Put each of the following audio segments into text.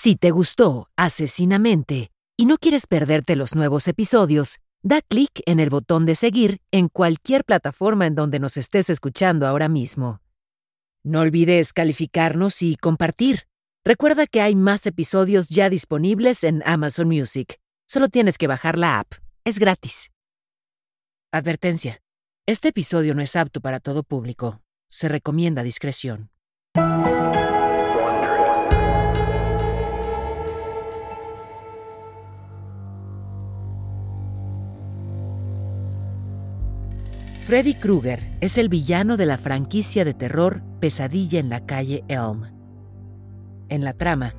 Si te gustó Asesinamente y no quieres perderte los nuevos episodios, da clic en el botón de seguir en cualquier plataforma en donde nos estés escuchando ahora mismo. No olvides calificarnos y compartir. Recuerda que hay más episodios ya disponibles en Amazon Music. Solo tienes que bajar la app. Es gratis. Advertencia. Este episodio no es apto para todo público. Se recomienda discreción. Freddy Krueger es el villano de la franquicia de terror Pesadilla en la calle Elm. En la trama,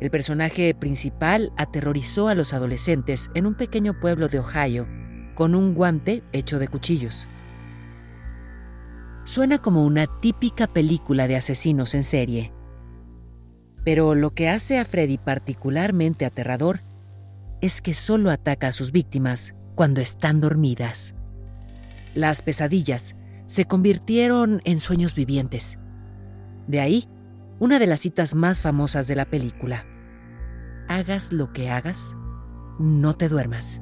el personaje principal aterrorizó a los adolescentes en un pequeño pueblo de Ohio con un guante hecho de cuchillos. Suena como una típica película de asesinos en serie. Pero lo que hace a Freddy particularmente aterrador es que solo ataca a sus víctimas cuando están dormidas. Las pesadillas se convirtieron en sueños vivientes. De ahí, una de las citas más famosas de la película. Hagas lo que hagas, no te duermas.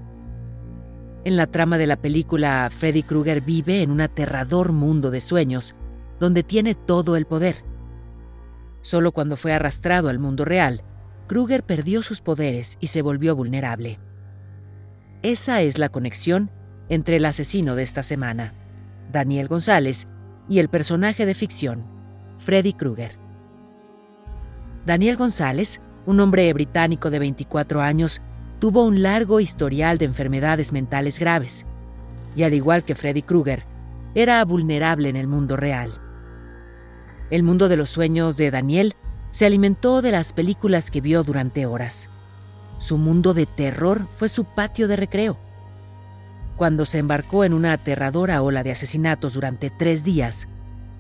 En la trama de la película, Freddy Krueger vive en un aterrador mundo de sueños, donde tiene todo el poder. Solo cuando fue arrastrado al mundo real, Krueger perdió sus poderes y se volvió vulnerable. Esa es la conexión entre el asesino de esta semana, Daniel González, y el personaje de ficción, Freddy Krueger. Daniel González, un hombre británico de 24 años, tuvo un largo historial de enfermedades mentales graves, y al igual que Freddy Krueger, era vulnerable en el mundo real. El mundo de los sueños de Daniel se alimentó de las películas que vio durante horas. Su mundo de terror fue su patio de recreo cuando se embarcó en una aterradora ola de asesinatos durante tres días,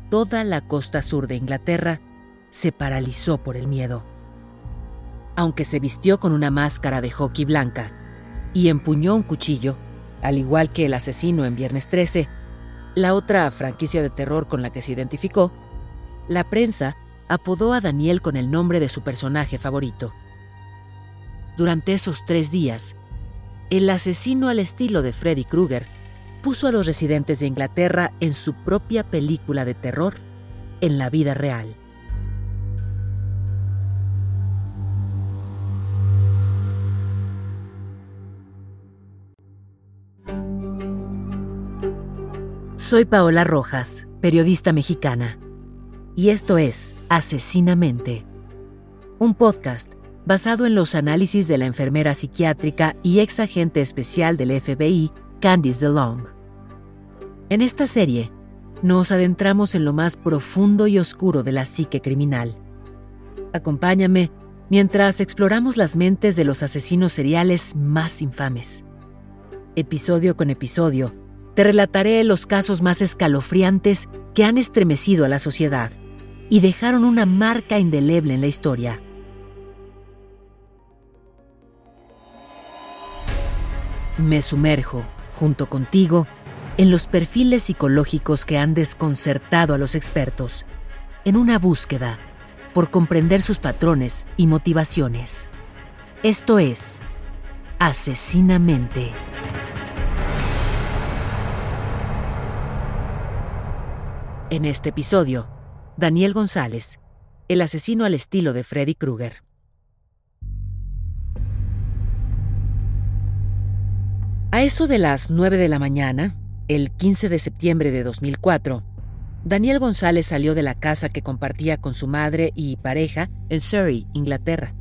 toda la costa sur de Inglaterra se paralizó por el miedo. Aunque se vistió con una máscara de hockey blanca y empuñó un cuchillo, al igual que el asesino en Viernes 13, la otra franquicia de terror con la que se identificó, la prensa apodó a Daniel con el nombre de su personaje favorito. Durante esos tres días, el asesino al estilo de Freddy Krueger puso a los residentes de Inglaterra en su propia película de terror en la vida real. Soy Paola Rojas, periodista mexicana, y esto es Asesinamente, un podcast basado en los análisis de la enfermera psiquiátrica y ex agente especial del FBI, Candice DeLong. En esta serie, nos adentramos en lo más profundo y oscuro de la psique criminal. Acompáñame mientras exploramos las mentes de los asesinos seriales más infames. Episodio con episodio, te relataré los casos más escalofriantes que han estremecido a la sociedad y dejaron una marca indeleble en la historia. Me sumerjo, junto contigo, en los perfiles psicológicos que han desconcertado a los expertos, en una búsqueda por comprender sus patrones y motivaciones. Esto es Asesinamente. En este episodio, Daniel González, el asesino al estilo de Freddy Krueger. A eso de las 9 de la mañana, el 15 de septiembre de 2004, Daniel González salió de la casa que compartía con su madre y pareja en Surrey, Inglaterra.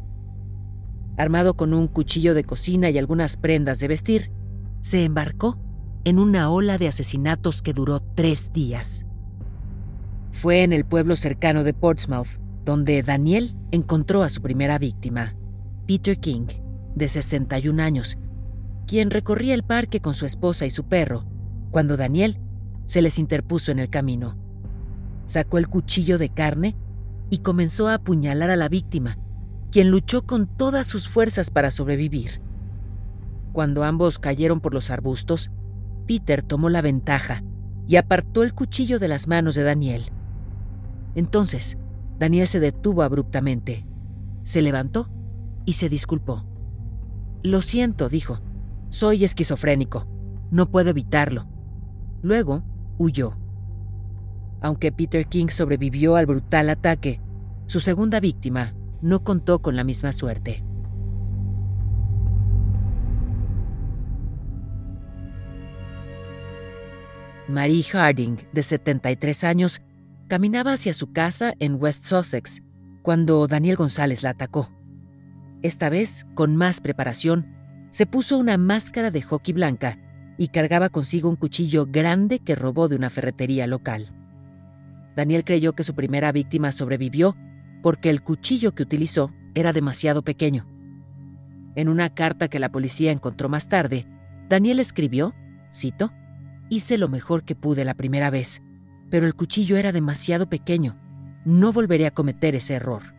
Armado con un cuchillo de cocina y algunas prendas de vestir, se embarcó en una ola de asesinatos que duró tres días. Fue en el pueblo cercano de Portsmouth donde Daniel encontró a su primera víctima, Peter King, de 61 años, quien recorría el parque con su esposa y su perro, cuando Daniel se les interpuso en el camino. Sacó el cuchillo de carne y comenzó a apuñalar a la víctima, quien luchó con todas sus fuerzas para sobrevivir. Cuando ambos cayeron por los arbustos, Peter tomó la ventaja y apartó el cuchillo de las manos de Daniel. Entonces, Daniel se detuvo abruptamente, se levantó y se disculpó. Lo siento, dijo. Soy esquizofrénico. No puedo evitarlo. Luego, huyó. Aunque Peter King sobrevivió al brutal ataque, su segunda víctima no contó con la misma suerte. Marie Harding, de 73 años, caminaba hacia su casa en West Sussex cuando Daniel González la atacó. Esta vez, con más preparación, se puso una máscara de hockey blanca y cargaba consigo un cuchillo grande que robó de una ferretería local. Daniel creyó que su primera víctima sobrevivió porque el cuchillo que utilizó era demasiado pequeño. En una carta que la policía encontró más tarde, Daniel escribió, cito, Hice lo mejor que pude la primera vez, pero el cuchillo era demasiado pequeño. No volveré a cometer ese error.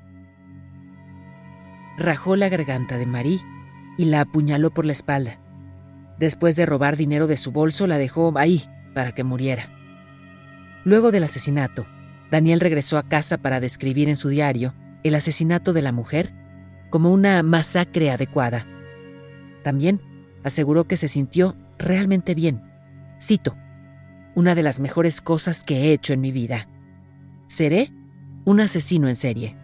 Rajó la garganta de Marie y la apuñaló por la espalda. Después de robar dinero de su bolso, la dejó ahí para que muriera. Luego del asesinato, Daniel regresó a casa para describir en su diario el asesinato de la mujer como una masacre adecuada. También aseguró que se sintió realmente bien Cito, una de las mejores cosas que he hecho en mi vida. Seré un asesino en serie.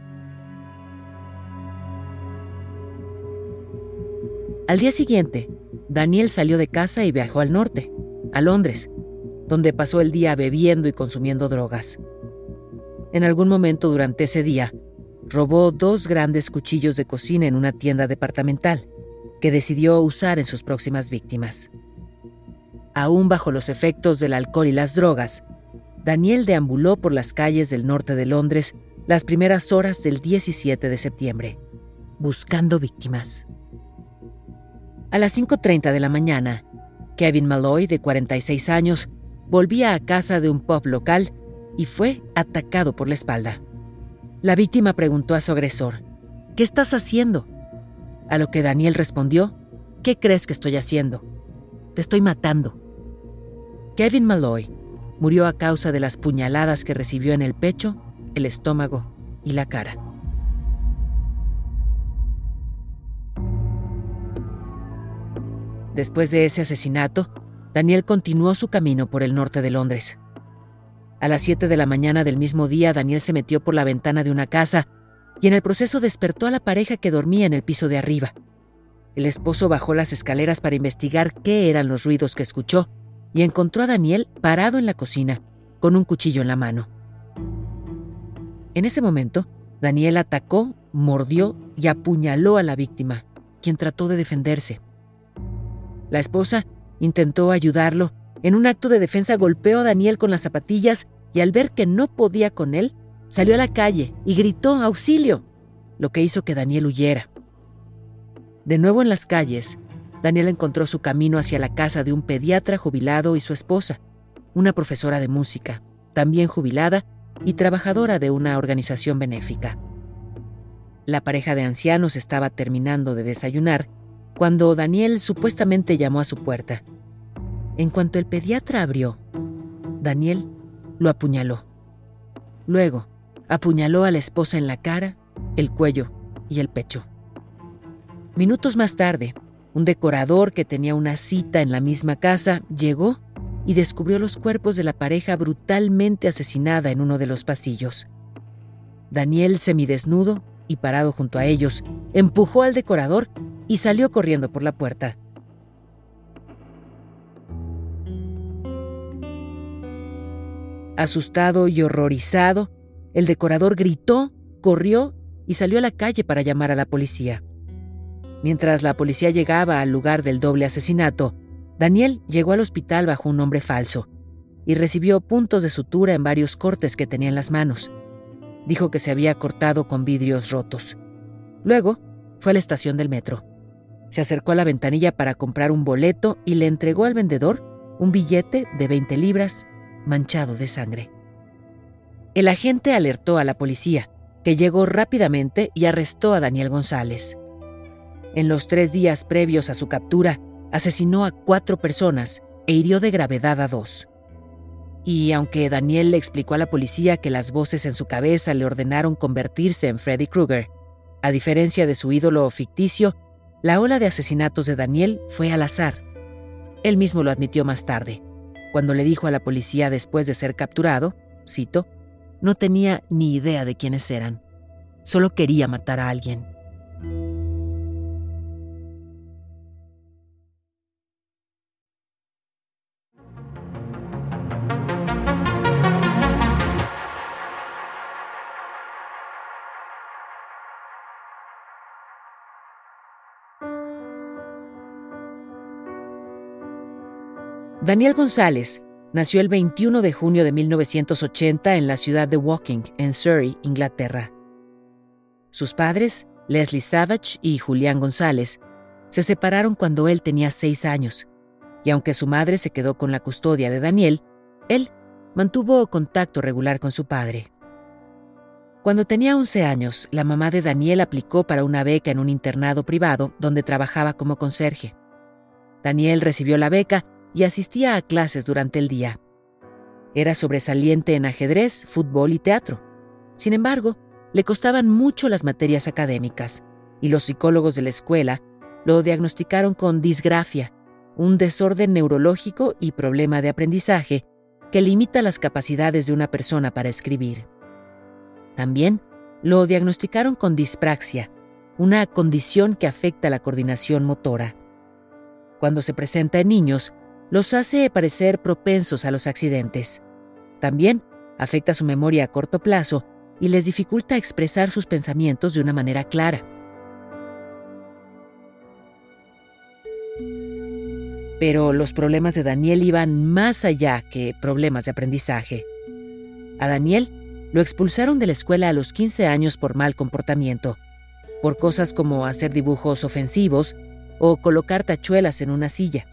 Al día siguiente, Daniel salió de casa y viajó al norte, a Londres, donde pasó el día bebiendo y consumiendo drogas. En algún momento durante ese día, robó dos grandes cuchillos de cocina en una tienda departamental, que decidió usar en sus próximas víctimas aún bajo los efectos del alcohol y las drogas, Daniel deambuló por las calles del norte de Londres las primeras horas del 17 de septiembre, buscando víctimas. A las 5.30 de la mañana, Kevin Malloy, de 46 años, volvía a casa de un pub local y fue atacado por la espalda. La víctima preguntó a su agresor, ¿Qué estás haciendo? A lo que Daniel respondió, ¿Qué crees que estoy haciendo? Te estoy matando. Kevin Malloy murió a causa de las puñaladas que recibió en el pecho, el estómago y la cara. Después de ese asesinato, Daniel continuó su camino por el norte de Londres. A las 7 de la mañana del mismo día, Daniel se metió por la ventana de una casa y en el proceso despertó a la pareja que dormía en el piso de arriba. El esposo bajó las escaleras para investigar qué eran los ruidos que escuchó y encontró a Daniel parado en la cocina, con un cuchillo en la mano. En ese momento, Daniel atacó, mordió y apuñaló a la víctima, quien trató de defenderse. La esposa intentó ayudarlo. En un acto de defensa golpeó a Daniel con las zapatillas y al ver que no podía con él, salió a la calle y gritó auxilio, lo que hizo que Daniel huyera. De nuevo en las calles, Daniel encontró su camino hacia la casa de un pediatra jubilado y su esposa, una profesora de música, también jubilada y trabajadora de una organización benéfica. La pareja de ancianos estaba terminando de desayunar cuando Daniel supuestamente llamó a su puerta. En cuanto el pediatra abrió, Daniel lo apuñaló. Luego, apuñaló a la esposa en la cara, el cuello y el pecho. Minutos más tarde, un decorador que tenía una cita en la misma casa llegó y descubrió los cuerpos de la pareja brutalmente asesinada en uno de los pasillos. Daniel, semidesnudo y parado junto a ellos, empujó al decorador y salió corriendo por la puerta. Asustado y horrorizado, el decorador gritó, corrió y salió a la calle para llamar a la policía. Mientras la policía llegaba al lugar del doble asesinato, Daniel llegó al hospital bajo un nombre falso y recibió puntos de sutura en varios cortes que tenía en las manos. Dijo que se había cortado con vidrios rotos. Luego fue a la estación del metro. Se acercó a la ventanilla para comprar un boleto y le entregó al vendedor un billete de 20 libras manchado de sangre. El agente alertó a la policía, que llegó rápidamente y arrestó a Daniel González. En los tres días previos a su captura, asesinó a cuatro personas e hirió de gravedad a dos. Y aunque Daniel le explicó a la policía que las voces en su cabeza le ordenaron convertirse en Freddy Krueger, A diferencia de su ídolo ficticio, la ola de asesinatos de Daniel fue al azar. Él mismo lo admitió más tarde, cuando le dijo a la policía después de ser capturado, cito, no tenía ni idea de quiénes eran, solo quería matar a alguien. Daniel González nació el 21 de junio de 1980 en la ciudad de Woking, en Surrey, Inglaterra. Sus padres, Leslie Savage y Julián González, se separaron cuando él tenía seis años, y aunque su madre se quedó con la custodia de Daniel, él mantuvo contacto regular con su padre. Cuando tenía 11 años, la mamá de Daniel aplicó para una beca en un internado privado donde trabajaba como conserje. Daniel recibió la beca y asistía a clases durante el día. Era sobresaliente en ajedrez, fútbol y teatro. Sin embargo, le costaban mucho las materias académicas, y los psicólogos de la escuela lo diagnosticaron con disgrafia, un desorden neurológico y problema de aprendizaje que limita las capacidades de una persona para escribir. También lo diagnosticaron con dispraxia, una condición que afecta la coordinación motora. Cuando se presenta en niños, los hace parecer propensos a los accidentes. También afecta su memoria a corto plazo y les dificulta expresar sus pensamientos de una manera clara. Pero los problemas de Daniel iban más allá que problemas de aprendizaje. A Daniel lo expulsaron de la escuela a los 15 años por mal comportamiento, por cosas como hacer dibujos ofensivos o colocar tachuelas en una silla.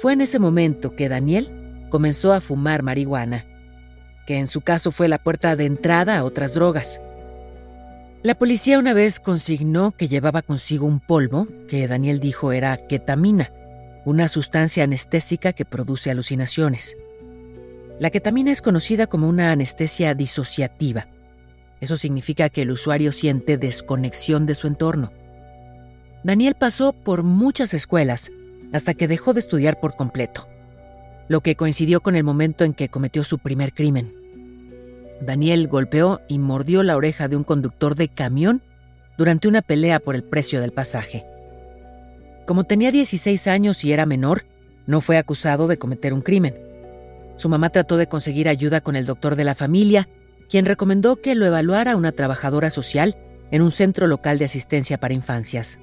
Fue en ese momento que Daniel comenzó a fumar marihuana, que en su caso fue la puerta de entrada a otras drogas. La policía una vez consignó que llevaba consigo un polvo que Daniel dijo era ketamina, una sustancia anestésica que produce alucinaciones. La ketamina es conocida como una anestesia disociativa. Eso significa que el usuario siente desconexión de su entorno. Daniel pasó por muchas escuelas hasta que dejó de estudiar por completo, lo que coincidió con el momento en que cometió su primer crimen. Daniel golpeó y mordió la oreja de un conductor de camión durante una pelea por el precio del pasaje. Como tenía 16 años y era menor, no fue acusado de cometer un crimen. Su mamá trató de conseguir ayuda con el doctor de la familia, quien recomendó que lo evaluara una trabajadora social en un centro local de asistencia para infancias.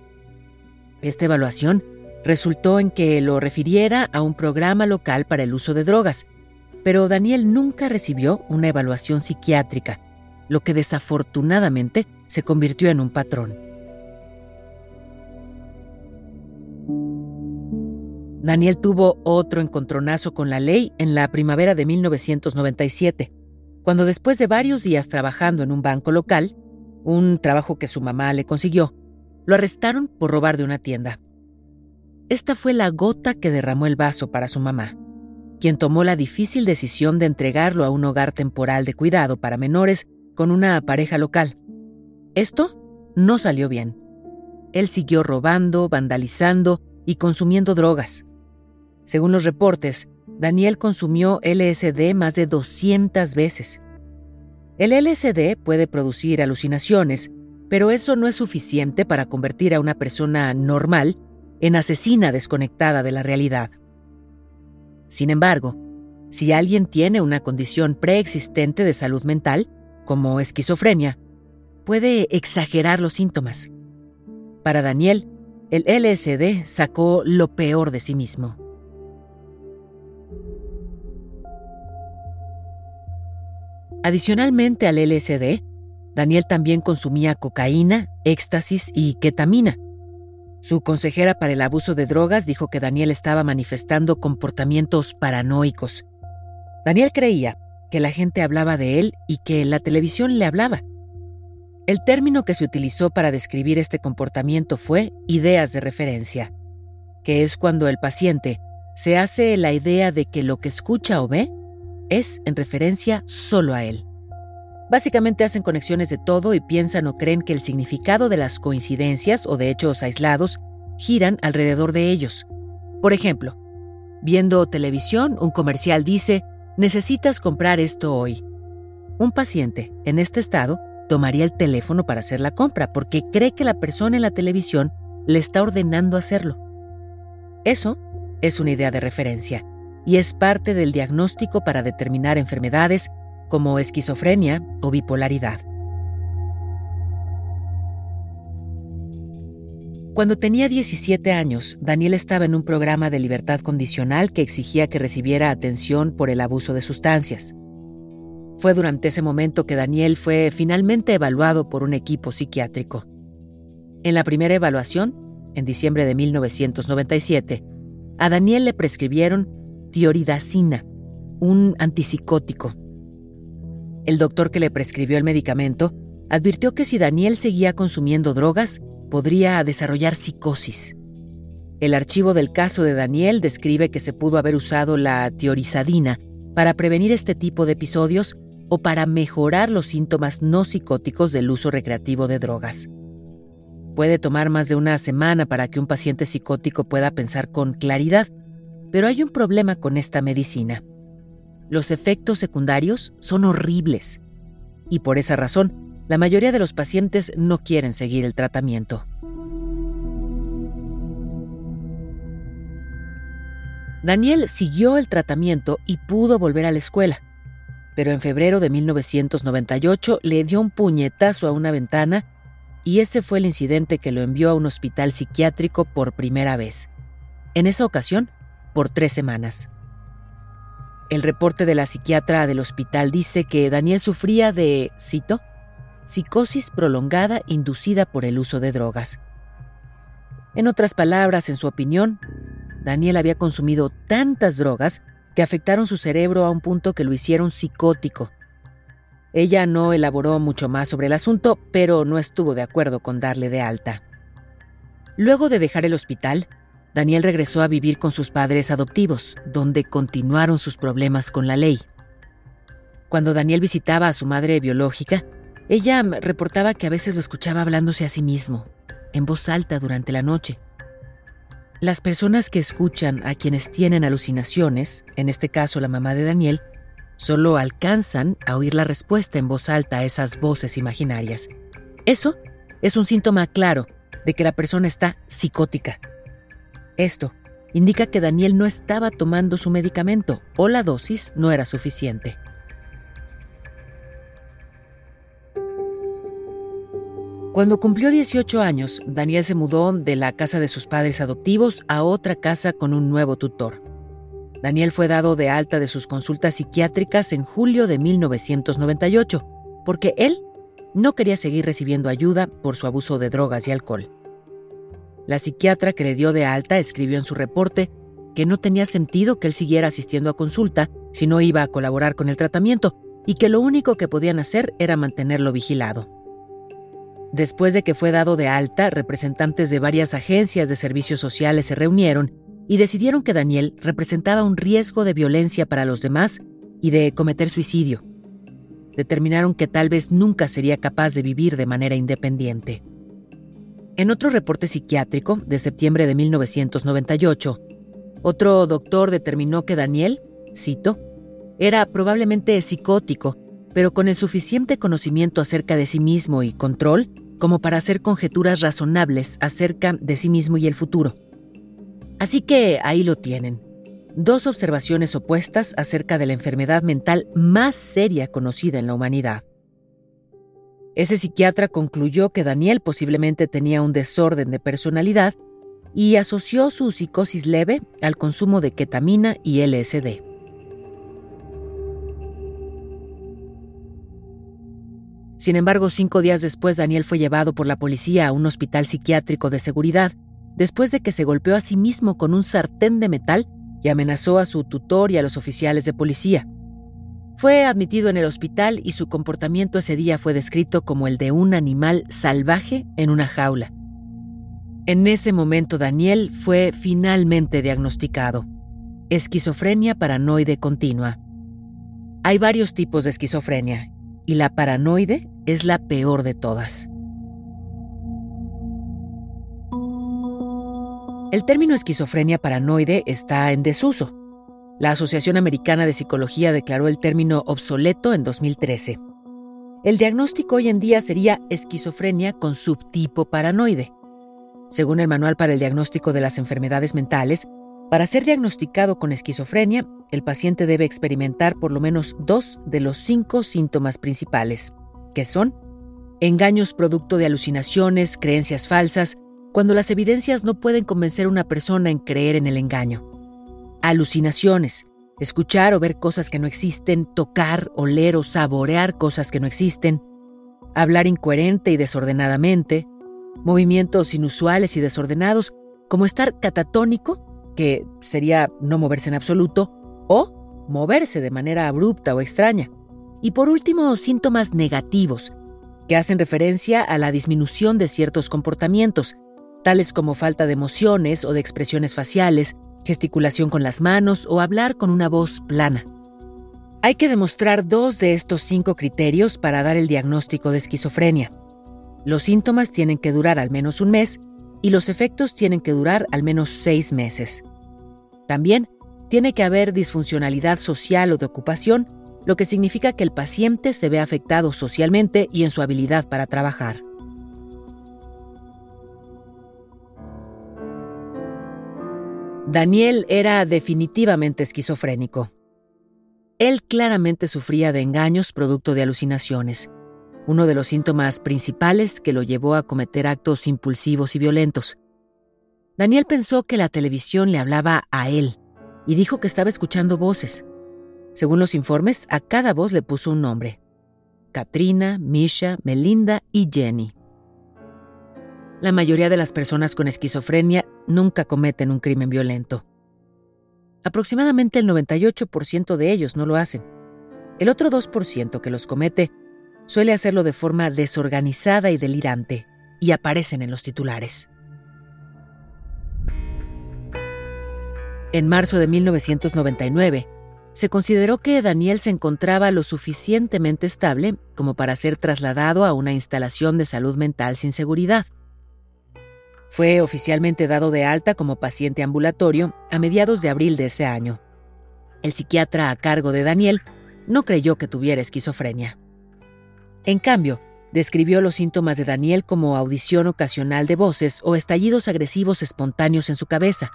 Esta evaluación resultó en que lo refiriera a un programa local para el uso de drogas, pero Daniel nunca recibió una evaluación psiquiátrica, lo que desafortunadamente se convirtió en un patrón. Daniel tuvo otro encontronazo con la ley en la primavera de 1997, cuando después de varios días trabajando en un banco local, un trabajo que su mamá le consiguió, lo arrestaron por robar de una tienda. Esta fue la gota que derramó el vaso para su mamá, quien tomó la difícil decisión de entregarlo a un hogar temporal de cuidado para menores con una pareja local. Esto no salió bien. Él siguió robando, vandalizando y consumiendo drogas. Según los reportes, Daniel consumió LSD más de 200 veces. El LSD puede producir alucinaciones, pero eso no es suficiente para convertir a una persona normal en asesina desconectada de la realidad. Sin embargo, si alguien tiene una condición preexistente de salud mental, como esquizofrenia, puede exagerar los síntomas. Para Daniel, el LSD sacó lo peor de sí mismo. Adicionalmente al LSD, Daniel también consumía cocaína, éxtasis y ketamina, su consejera para el abuso de drogas dijo que Daniel estaba manifestando comportamientos paranoicos. Daniel creía que la gente hablaba de él y que la televisión le hablaba. El término que se utilizó para describir este comportamiento fue ideas de referencia, que es cuando el paciente se hace la idea de que lo que escucha o ve es en referencia solo a él. Básicamente hacen conexiones de todo y piensan o creen que el significado de las coincidencias o de hechos aislados giran alrededor de ellos. Por ejemplo, viendo televisión, un comercial dice, necesitas comprar esto hoy. Un paciente en este estado tomaría el teléfono para hacer la compra porque cree que la persona en la televisión le está ordenando hacerlo. Eso es una idea de referencia y es parte del diagnóstico para determinar enfermedades como esquizofrenia o bipolaridad. Cuando tenía 17 años, Daniel estaba en un programa de libertad condicional que exigía que recibiera atención por el abuso de sustancias. Fue durante ese momento que Daniel fue finalmente evaluado por un equipo psiquiátrico. En la primera evaluación, en diciembre de 1997, a Daniel le prescribieron tioridacina, un antipsicótico. El doctor que le prescribió el medicamento advirtió que si Daniel seguía consumiendo drogas, podría desarrollar psicosis. El archivo del caso de Daniel describe que se pudo haber usado la tiorizadina para prevenir este tipo de episodios o para mejorar los síntomas no psicóticos del uso recreativo de drogas. Puede tomar más de una semana para que un paciente psicótico pueda pensar con claridad, pero hay un problema con esta medicina. Los efectos secundarios son horribles y por esa razón la mayoría de los pacientes no quieren seguir el tratamiento. Daniel siguió el tratamiento y pudo volver a la escuela, pero en febrero de 1998 le dio un puñetazo a una ventana y ese fue el incidente que lo envió a un hospital psiquiátrico por primera vez. En esa ocasión, por tres semanas. El reporte de la psiquiatra del hospital dice que Daniel sufría de, cito, psicosis prolongada inducida por el uso de drogas. En otras palabras, en su opinión, Daniel había consumido tantas drogas que afectaron su cerebro a un punto que lo hicieron psicótico. Ella no elaboró mucho más sobre el asunto, pero no estuvo de acuerdo con darle de alta. Luego de dejar el hospital, Daniel regresó a vivir con sus padres adoptivos, donde continuaron sus problemas con la ley. Cuando Daniel visitaba a su madre biológica, ella reportaba que a veces lo escuchaba hablándose a sí mismo, en voz alta durante la noche. Las personas que escuchan a quienes tienen alucinaciones, en este caso la mamá de Daniel, solo alcanzan a oír la respuesta en voz alta a esas voces imaginarias. Eso es un síntoma claro de que la persona está psicótica. Esto indica que Daniel no estaba tomando su medicamento o la dosis no era suficiente. Cuando cumplió 18 años, Daniel se mudó de la casa de sus padres adoptivos a otra casa con un nuevo tutor. Daniel fue dado de alta de sus consultas psiquiátricas en julio de 1998, porque él no quería seguir recibiendo ayuda por su abuso de drogas y alcohol. La psiquiatra que le dio de alta escribió en su reporte que no tenía sentido que él siguiera asistiendo a consulta si no iba a colaborar con el tratamiento y que lo único que podían hacer era mantenerlo vigilado. Después de que fue dado de alta, representantes de varias agencias de servicios sociales se reunieron y decidieron que Daniel representaba un riesgo de violencia para los demás y de cometer suicidio. Determinaron que tal vez nunca sería capaz de vivir de manera independiente. En otro reporte psiquiátrico de septiembre de 1998, otro doctor determinó que Daniel, cito, era probablemente psicótico pero con el suficiente conocimiento acerca de sí mismo y control como para hacer conjeturas razonables acerca de sí mismo y el futuro. Así que ahí lo tienen. Dos observaciones opuestas acerca de la enfermedad mental más seria conocida en la humanidad. Ese psiquiatra concluyó que Daniel posiblemente tenía un desorden de personalidad y asoció su psicosis leve al consumo de ketamina y LSD. Sin embargo, cinco días después, Daniel fue llevado por la policía a un hospital psiquiátrico de seguridad, después de que se golpeó a sí mismo con un sartén de metal y amenazó a su tutor y a los oficiales de policía. Fue admitido en el hospital y su comportamiento ese día fue descrito como el de un animal salvaje en una jaula. En ese momento Daniel fue finalmente diagnosticado. Esquizofrenia paranoide continua. Hay varios tipos de esquizofrenia y la paranoide es la peor de todas. El término esquizofrenia paranoide está en desuso. La Asociación Americana de Psicología declaró el término obsoleto en 2013. El diagnóstico hoy en día sería esquizofrenia con subtipo paranoide. Según el Manual para el Diagnóstico de las Enfermedades Mentales, para ser diagnosticado con esquizofrenia, el paciente debe experimentar por lo menos dos de los cinco síntomas principales, que son engaños producto de alucinaciones, creencias falsas, cuando las evidencias no pueden convencer a una persona en creer en el engaño. Alucinaciones, escuchar o ver cosas que no existen, tocar, oler o saborear cosas que no existen, hablar incoherente y desordenadamente, movimientos inusuales y desordenados, como estar catatónico, que sería no moverse en absoluto, o moverse de manera abrupta o extraña. Y por último, síntomas negativos, que hacen referencia a la disminución de ciertos comportamientos, tales como falta de emociones o de expresiones faciales, gesticulación con las manos o hablar con una voz plana. Hay que demostrar dos de estos cinco criterios para dar el diagnóstico de esquizofrenia. Los síntomas tienen que durar al menos un mes y los efectos tienen que durar al menos seis meses. También tiene que haber disfuncionalidad social o de ocupación, lo que significa que el paciente se ve afectado socialmente y en su habilidad para trabajar. Daniel era definitivamente esquizofrénico. Él claramente sufría de engaños producto de alucinaciones, uno de los síntomas principales que lo llevó a cometer actos impulsivos y violentos. Daniel pensó que la televisión le hablaba a él y dijo que estaba escuchando voces. Según los informes, a cada voz le puso un nombre. Katrina, Misha, Melinda y Jenny. La mayoría de las personas con esquizofrenia nunca cometen un crimen violento. Aproximadamente el 98% de ellos no lo hacen. El otro 2% que los comete suele hacerlo de forma desorganizada y delirante, y aparecen en los titulares. En marzo de 1999, se consideró que Daniel se encontraba lo suficientemente estable como para ser trasladado a una instalación de salud mental sin seguridad. Fue oficialmente dado de alta como paciente ambulatorio a mediados de abril de ese año. El psiquiatra a cargo de Daniel no creyó que tuviera esquizofrenia. En cambio, describió los síntomas de Daniel como audición ocasional de voces o estallidos agresivos espontáneos en su cabeza,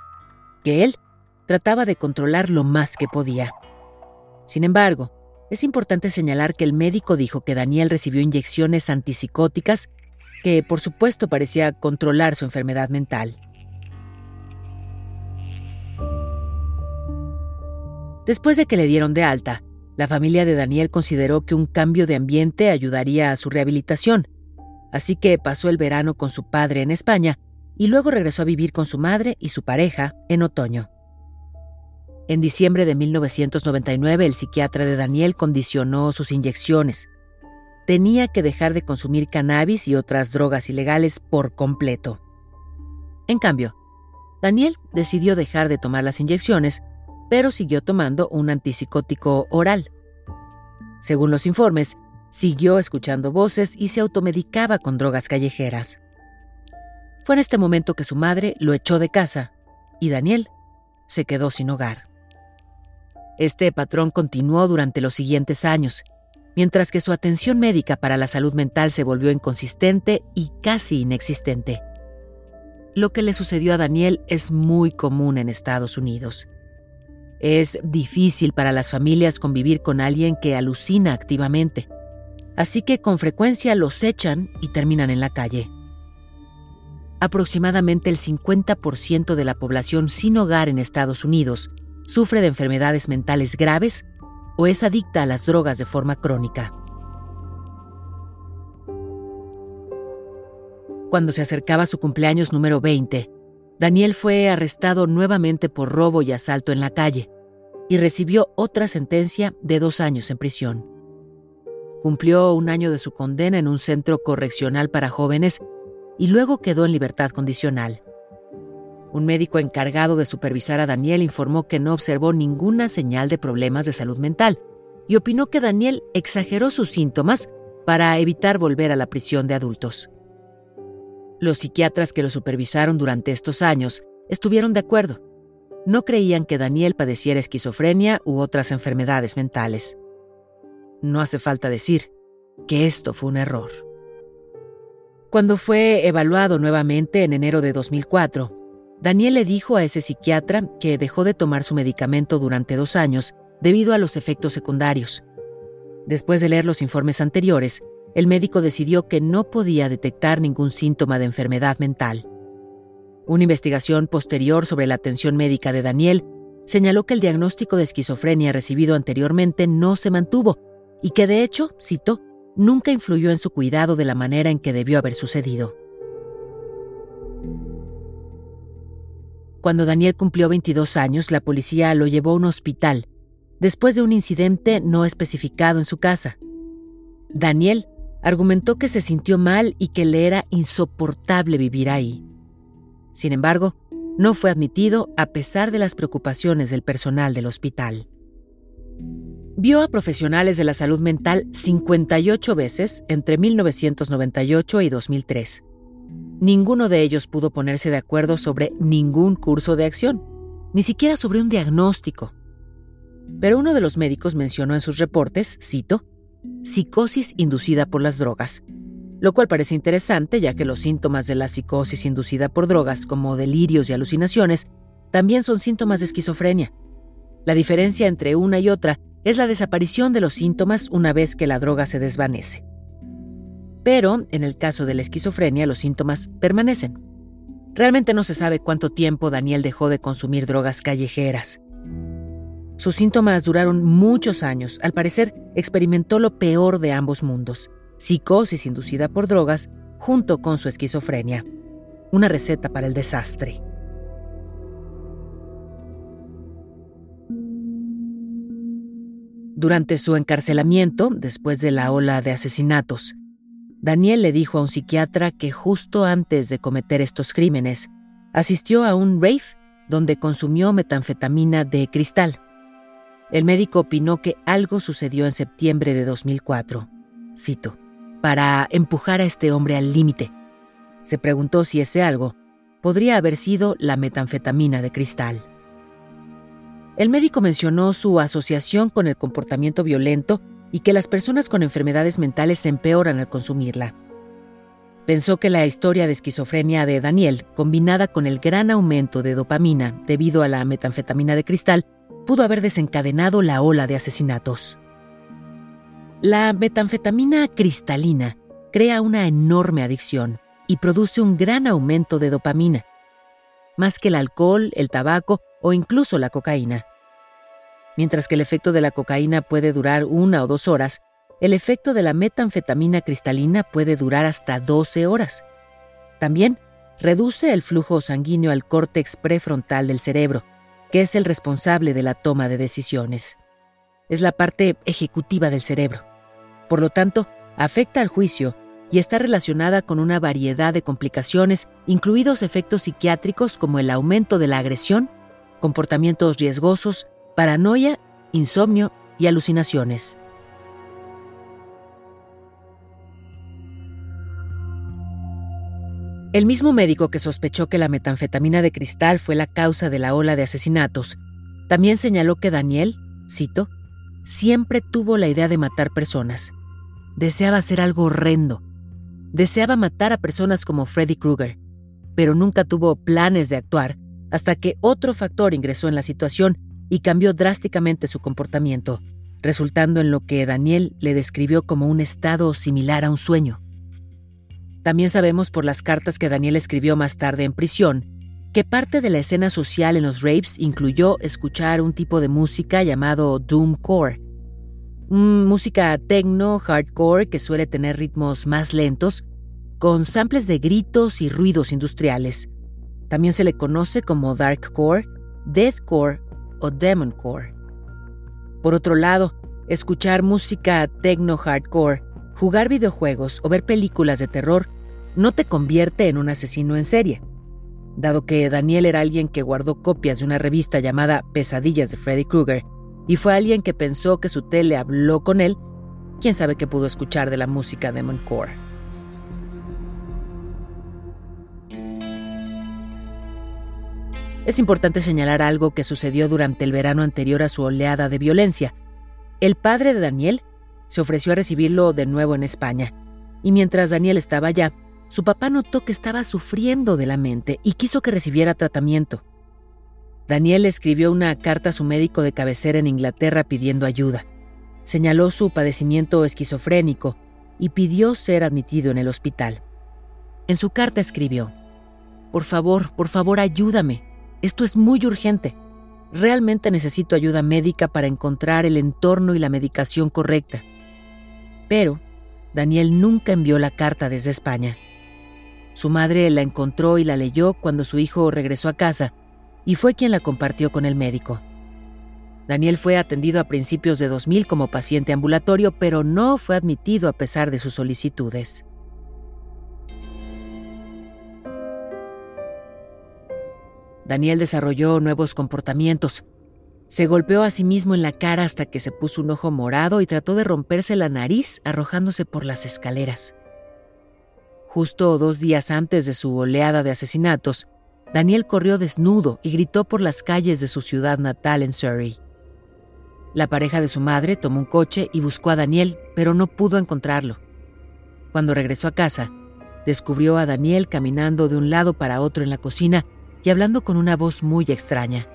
que él trataba de controlar lo más que podía. Sin embargo, es importante señalar que el médico dijo que Daniel recibió inyecciones antipsicóticas que por supuesto parecía controlar su enfermedad mental. Después de que le dieron de alta, la familia de Daniel consideró que un cambio de ambiente ayudaría a su rehabilitación, así que pasó el verano con su padre en España y luego regresó a vivir con su madre y su pareja en otoño. En diciembre de 1999 el psiquiatra de Daniel condicionó sus inyecciones, tenía que dejar de consumir cannabis y otras drogas ilegales por completo. En cambio, Daniel decidió dejar de tomar las inyecciones, pero siguió tomando un antipsicótico oral. Según los informes, siguió escuchando voces y se automedicaba con drogas callejeras. Fue en este momento que su madre lo echó de casa y Daniel se quedó sin hogar. Este patrón continuó durante los siguientes años mientras que su atención médica para la salud mental se volvió inconsistente y casi inexistente. Lo que le sucedió a Daniel es muy común en Estados Unidos. Es difícil para las familias convivir con alguien que alucina activamente, así que con frecuencia los echan y terminan en la calle. Aproximadamente el 50% de la población sin hogar en Estados Unidos sufre de enfermedades mentales graves o es adicta a las drogas de forma crónica. Cuando se acercaba su cumpleaños número 20, Daniel fue arrestado nuevamente por robo y asalto en la calle y recibió otra sentencia de dos años en prisión. Cumplió un año de su condena en un centro correccional para jóvenes y luego quedó en libertad condicional. Un médico encargado de supervisar a Daniel informó que no observó ninguna señal de problemas de salud mental y opinó que Daniel exageró sus síntomas para evitar volver a la prisión de adultos. Los psiquiatras que lo supervisaron durante estos años estuvieron de acuerdo. No creían que Daniel padeciera esquizofrenia u otras enfermedades mentales. No hace falta decir que esto fue un error. Cuando fue evaluado nuevamente en enero de 2004, Daniel le dijo a ese psiquiatra que dejó de tomar su medicamento durante dos años debido a los efectos secundarios. Después de leer los informes anteriores, el médico decidió que no podía detectar ningún síntoma de enfermedad mental. Una investigación posterior sobre la atención médica de Daniel señaló que el diagnóstico de esquizofrenia recibido anteriormente no se mantuvo y que de hecho, cito, nunca influyó en su cuidado de la manera en que debió haber sucedido. Cuando Daniel cumplió 22 años, la policía lo llevó a un hospital después de un incidente no especificado en su casa. Daniel argumentó que se sintió mal y que le era insoportable vivir ahí. Sin embargo, no fue admitido a pesar de las preocupaciones del personal del hospital. Vio a profesionales de la salud mental 58 veces entre 1998 y 2003. Ninguno de ellos pudo ponerse de acuerdo sobre ningún curso de acción, ni siquiera sobre un diagnóstico. Pero uno de los médicos mencionó en sus reportes, cito, psicosis inducida por las drogas, lo cual parece interesante ya que los síntomas de la psicosis inducida por drogas, como delirios y alucinaciones, también son síntomas de esquizofrenia. La diferencia entre una y otra es la desaparición de los síntomas una vez que la droga se desvanece. Pero, en el caso de la esquizofrenia, los síntomas permanecen. Realmente no se sabe cuánto tiempo Daniel dejó de consumir drogas callejeras. Sus síntomas duraron muchos años. Al parecer, experimentó lo peor de ambos mundos, psicosis inducida por drogas junto con su esquizofrenia. Una receta para el desastre. Durante su encarcelamiento, después de la ola de asesinatos, Daniel le dijo a un psiquiatra que justo antes de cometer estos crímenes, asistió a un rave donde consumió metanfetamina de cristal. El médico opinó que algo sucedió en septiembre de 2004. Cito, para empujar a este hombre al límite. Se preguntó si ese algo podría haber sido la metanfetamina de cristal. El médico mencionó su asociación con el comportamiento violento y que las personas con enfermedades mentales se empeoran al consumirla. Pensó que la historia de esquizofrenia de Daniel, combinada con el gran aumento de dopamina debido a la metanfetamina de cristal, pudo haber desencadenado la ola de asesinatos. La metanfetamina cristalina crea una enorme adicción y produce un gran aumento de dopamina, más que el alcohol, el tabaco o incluso la cocaína. Mientras que el efecto de la cocaína puede durar una o dos horas, el efecto de la metanfetamina cristalina puede durar hasta 12 horas. También reduce el flujo sanguíneo al córtex prefrontal del cerebro, que es el responsable de la toma de decisiones. Es la parte ejecutiva del cerebro. Por lo tanto, afecta al juicio y está relacionada con una variedad de complicaciones, incluidos efectos psiquiátricos como el aumento de la agresión, comportamientos riesgosos, paranoia, insomnio y alucinaciones. El mismo médico que sospechó que la metanfetamina de cristal fue la causa de la ola de asesinatos, también señaló que Daniel, cito, siempre tuvo la idea de matar personas. Deseaba hacer algo horrendo. Deseaba matar a personas como Freddy Krueger, pero nunca tuvo planes de actuar hasta que otro factor ingresó en la situación y cambió drásticamente su comportamiento, resultando en lo que Daniel le describió como un estado similar a un sueño. También sabemos por las cartas que Daniel escribió más tarde en prisión que parte de la escena social en los rapes incluyó escuchar un tipo de música llamado doomcore, música techno hardcore que suele tener ritmos más lentos, con samples de gritos y ruidos industriales. También se le conoce como darkcore, deathcore o demoncore. Por otro lado, escuchar música techno hardcore jugar videojuegos o ver películas de terror no te convierte en un asesino en serie. Dado que Daniel era alguien que guardó copias de una revista llamada Pesadillas de Freddy Krueger, y fue alguien que pensó que su tele habló con él, quién sabe qué pudo escuchar de la música de Es importante señalar algo que sucedió durante el verano anterior a su oleada de violencia. El padre de Daniel se ofreció a recibirlo de nuevo en España, y mientras Daniel estaba allá, su papá notó que estaba sufriendo de la mente y quiso que recibiera tratamiento. Daniel escribió una carta a su médico de cabecera en Inglaterra pidiendo ayuda. Señaló su padecimiento esquizofrénico y pidió ser admitido en el hospital. En su carta escribió, Por favor, por favor, ayúdame. Esto es muy urgente. Realmente necesito ayuda médica para encontrar el entorno y la medicación correcta. Pero Daniel nunca envió la carta desde España. Su madre la encontró y la leyó cuando su hijo regresó a casa y fue quien la compartió con el médico. Daniel fue atendido a principios de 2000 como paciente ambulatorio, pero no fue admitido a pesar de sus solicitudes. Daniel desarrolló nuevos comportamientos. Se golpeó a sí mismo en la cara hasta que se puso un ojo morado y trató de romperse la nariz arrojándose por las escaleras. Justo dos días antes de su oleada de asesinatos, Daniel corrió desnudo y gritó por las calles de su ciudad natal en Surrey. La pareja de su madre tomó un coche y buscó a Daniel, pero no pudo encontrarlo. Cuando regresó a casa, descubrió a Daniel caminando de un lado para otro en la cocina y hablando con una voz muy extraña.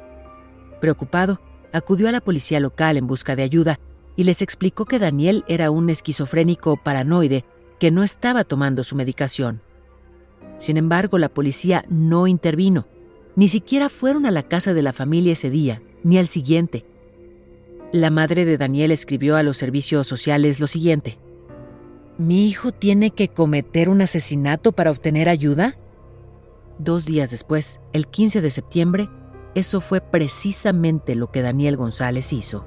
Preocupado, acudió a la policía local en busca de ayuda y les explicó que Daniel era un esquizofrénico paranoide que no estaba tomando su medicación. Sin embargo, la policía no intervino. Ni siquiera fueron a la casa de la familia ese día, ni al siguiente. La madre de Daniel escribió a los servicios sociales lo siguiente. ¿Mi hijo tiene que cometer un asesinato para obtener ayuda? Dos días después, el 15 de septiembre, eso fue precisamente lo que Daniel González hizo.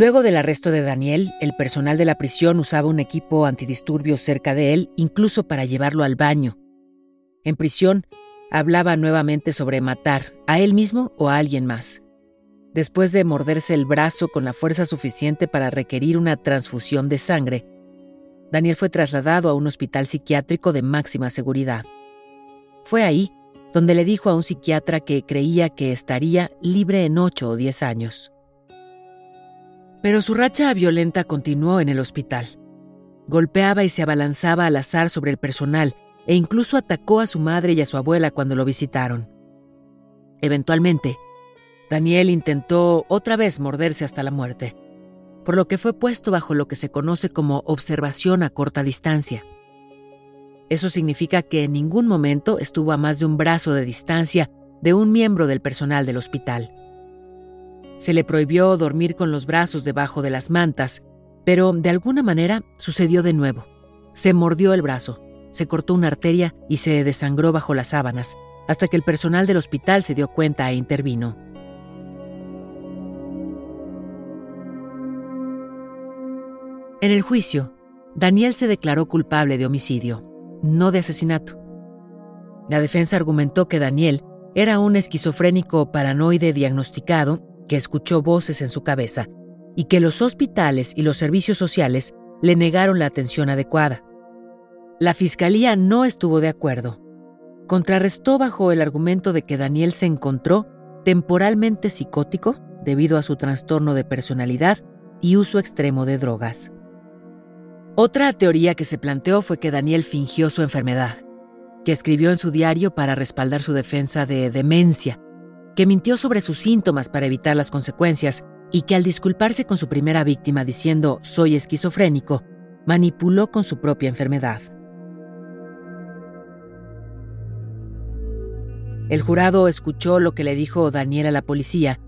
Luego del arresto de Daniel, el personal de la prisión usaba un equipo antidisturbios cerca de él, incluso para llevarlo al baño. En prisión, hablaba nuevamente sobre matar, a él mismo o a alguien más. Después de morderse el brazo con la fuerza suficiente para requerir una transfusión de sangre, Daniel fue trasladado a un hospital psiquiátrico de máxima seguridad. Fue ahí donde le dijo a un psiquiatra que creía que estaría libre en ocho o diez años. Pero su racha violenta continuó en el hospital. Golpeaba y se abalanzaba al azar sobre el personal e incluso atacó a su madre y a su abuela cuando lo visitaron. Eventualmente, Daniel intentó otra vez morderse hasta la muerte, por lo que fue puesto bajo lo que se conoce como observación a corta distancia. Eso significa que en ningún momento estuvo a más de un brazo de distancia de un miembro del personal del hospital. Se le prohibió dormir con los brazos debajo de las mantas, pero de alguna manera sucedió de nuevo. Se mordió el brazo, se cortó una arteria y se desangró bajo las sábanas, hasta que el personal del hospital se dio cuenta e intervino. En el juicio, Daniel se declaró culpable de homicidio, no de asesinato. La defensa argumentó que Daniel era un esquizofrénico paranoide diagnosticado que escuchó voces en su cabeza y que los hospitales y los servicios sociales le negaron la atención adecuada. La fiscalía no estuvo de acuerdo. Contrarrestó bajo el argumento de que Daniel se encontró temporalmente psicótico debido a su trastorno de personalidad y uso extremo de drogas. Otra teoría que se planteó fue que Daniel fingió su enfermedad, que escribió en su diario para respaldar su defensa de demencia que mintió sobre sus síntomas para evitar las consecuencias y que al disculparse con su primera víctima diciendo soy esquizofrénico, manipuló con su propia enfermedad. El jurado escuchó lo que le dijo Daniel a la policía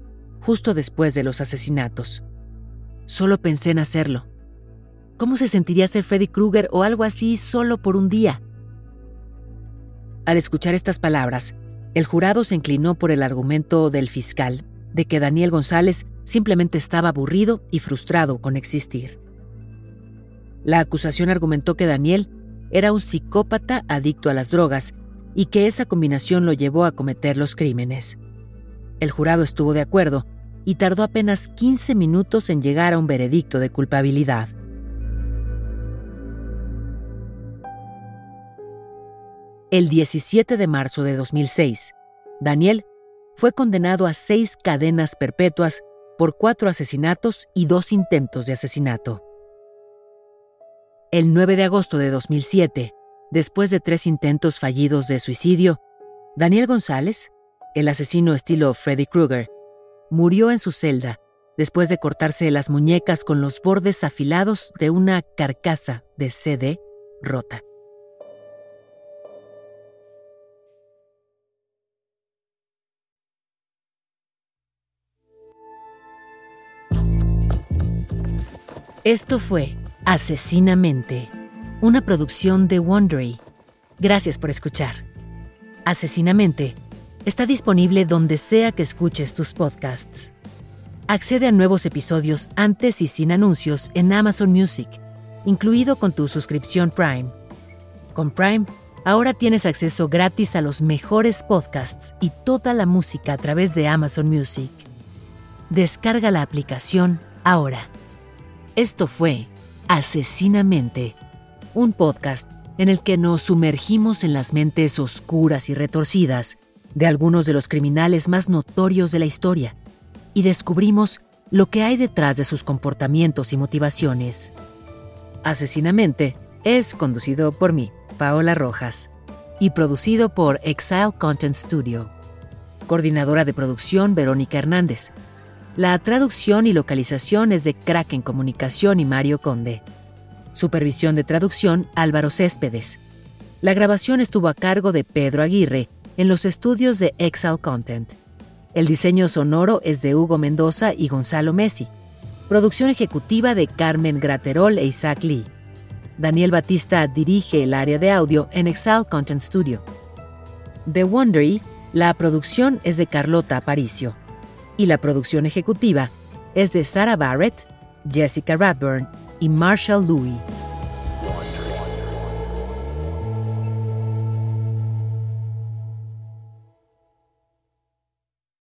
justo después de los asesinatos. Solo pensé en hacerlo. ¿Cómo se sentiría ser Freddy Krueger o algo así solo por un día? Al escuchar estas palabras, el jurado se inclinó por el argumento del fiscal de que Daniel González simplemente estaba aburrido y frustrado con existir. La acusación argumentó que Daniel era un psicópata adicto a las drogas y que esa combinación lo llevó a cometer los crímenes. El jurado estuvo de acuerdo y tardó apenas 15 minutos en llegar a un veredicto de culpabilidad. El 17 de marzo de 2006, Daniel fue condenado a seis cadenas perpetuas por cuatro asesinatos y dos intentos de asesinato. El 9 de agosto de 2007, después de tres intentos fallidos de suicidio, Daniel González, el asesino estilo Freddy Krueger, murió en su celda después de cortarse las muñecas con los bordes afilados de una carcasa de CD rota. Esto fue Asesinamente, una producción de Wondery. Gracias por escuchar. Asesinamente está disponible donde sea que escuches tus podcasts. Accede a nuevos episodios antes y sin anuncios en Amazon Music, incluido con tu suscripción Prime. Con Prime, ahora tienes acceso gratis a los mejores podcasts y toda la música a través de Amazon Music. Descarga la aplicación ahora. Esto fue Asesinamente, un podcast en el que nos sumergimos en las mentes oscuras y retorcidas de algunos de los criminales más notorios de la historia y descubrimos lo que hay detrás de sus comportamientos y motivaciones. Asesinamente es conducido por mí, Paola Rojas, y producido por Exile Content Studio. Coordinadora de producción Verónica Hernández. La traducción y localización es de Kraken Comunicación y Mario Conde. Supervisión de traducción Álvaro Céspedes. La grabación estuvo a cargo de Pedro Aguirre en los estudios de Excel Content. El diseño sonoro es de Hugo Mendoza y Gonzalo Messi. Producción ejecutiva de Carmen Graterol e Isaac Lee. Daniel Batista dirige el área de audio en Excel Content Studio. The Wondery, la producción es de Carlota Aparicio y la producción ejecutiva es de Sarah Barrett, Jessica Radburn y Marshall Louis.